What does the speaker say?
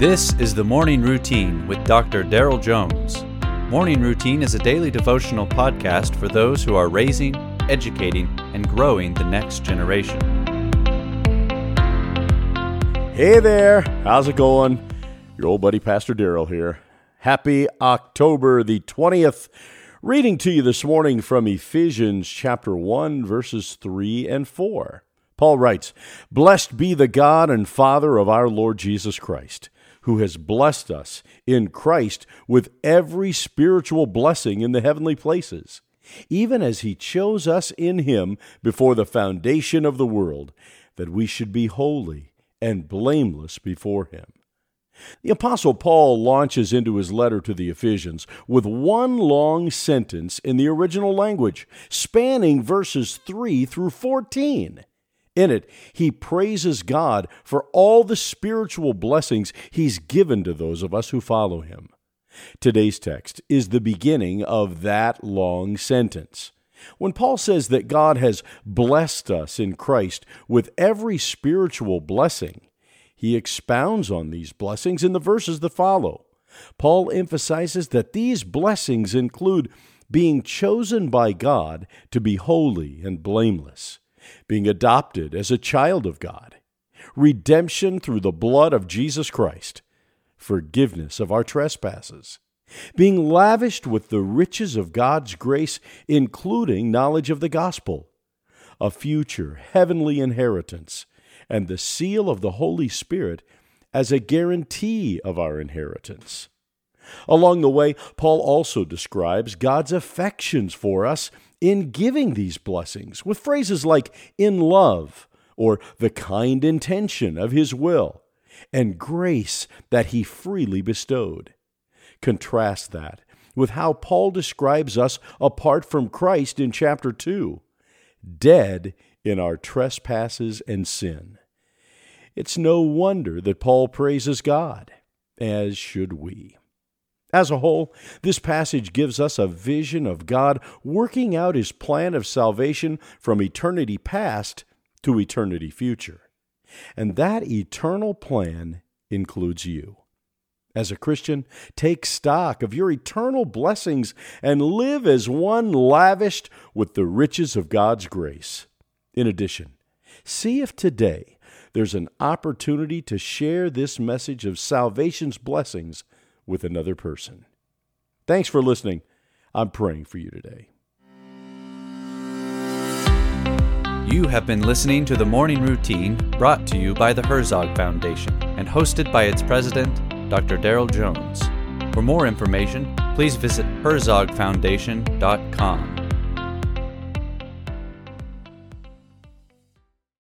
This is the Morning Routine with Dr. Daryl Jones. Morning Routine is a daily devotional podcast for those who are raising, educating, and growing the next generation. Hey there, how's it going? Your old buddy Pastor Daryl here. Happy October the 20th. Reading to you this morning from Ephesians chapter 1, verses 3 and 4. Paul writes, Blessed be the God and Father of our Lord Jesus Christ who has blessed us in Christ with every spiritual blessing in the heavenly places, even as he chose us in him before the foundation of the world, that we should be holy and blameless before him. The Apostle Paul launches into his letter to the Ephesians with one long sentence in the original language, spanning verses 3 through 14. In it, he praises God for all the spiritual blessings he's given to those of us who follow him. Today's text is the beginning of that long sentence. When Paul says that God has blessed us in Christ with every spiritual blessing, he expounds on these blessings in the verses that follow. Paul emphasizes that these blessings include being chosen by God to be holy and blameless being adopted as a child of God, redemption through the blood of Jesus Christ, forgiveness of our trespasses, being lavished with the riches of God's grace, including knowledge of the gospel, a future heavenly inheritance, and the seal of the Holy Spirit as a guarantee of our inheritance. Along the way, Paul also describes God's affections for us in giving these blessings with phrases like in love or the kind intention of his will and grace that he freely bestowed. Contrast that with how Paul describes us apart from Christ in chapter 2 dead in our trespasses and sin. It's no wonder that Paul praises God, as should we. As a whole, this passage gives us a vision of God working out his plan of salvation from eternity past to eternity future. And that eternal plan includes you. As a Christian, take stock of your eternal blessings and live as one lavished with the riches of God's grace. In addition, see if today there's an opportunity to share this message of salvation's blessings with another person. Thanks for listening. I'm praying for you today. You have been listening to the Morning Routine brought to you by the Herzog Foundation and hosted by its president, Dr. Daryl Jones. For more information, please visit herzogfoundation.com.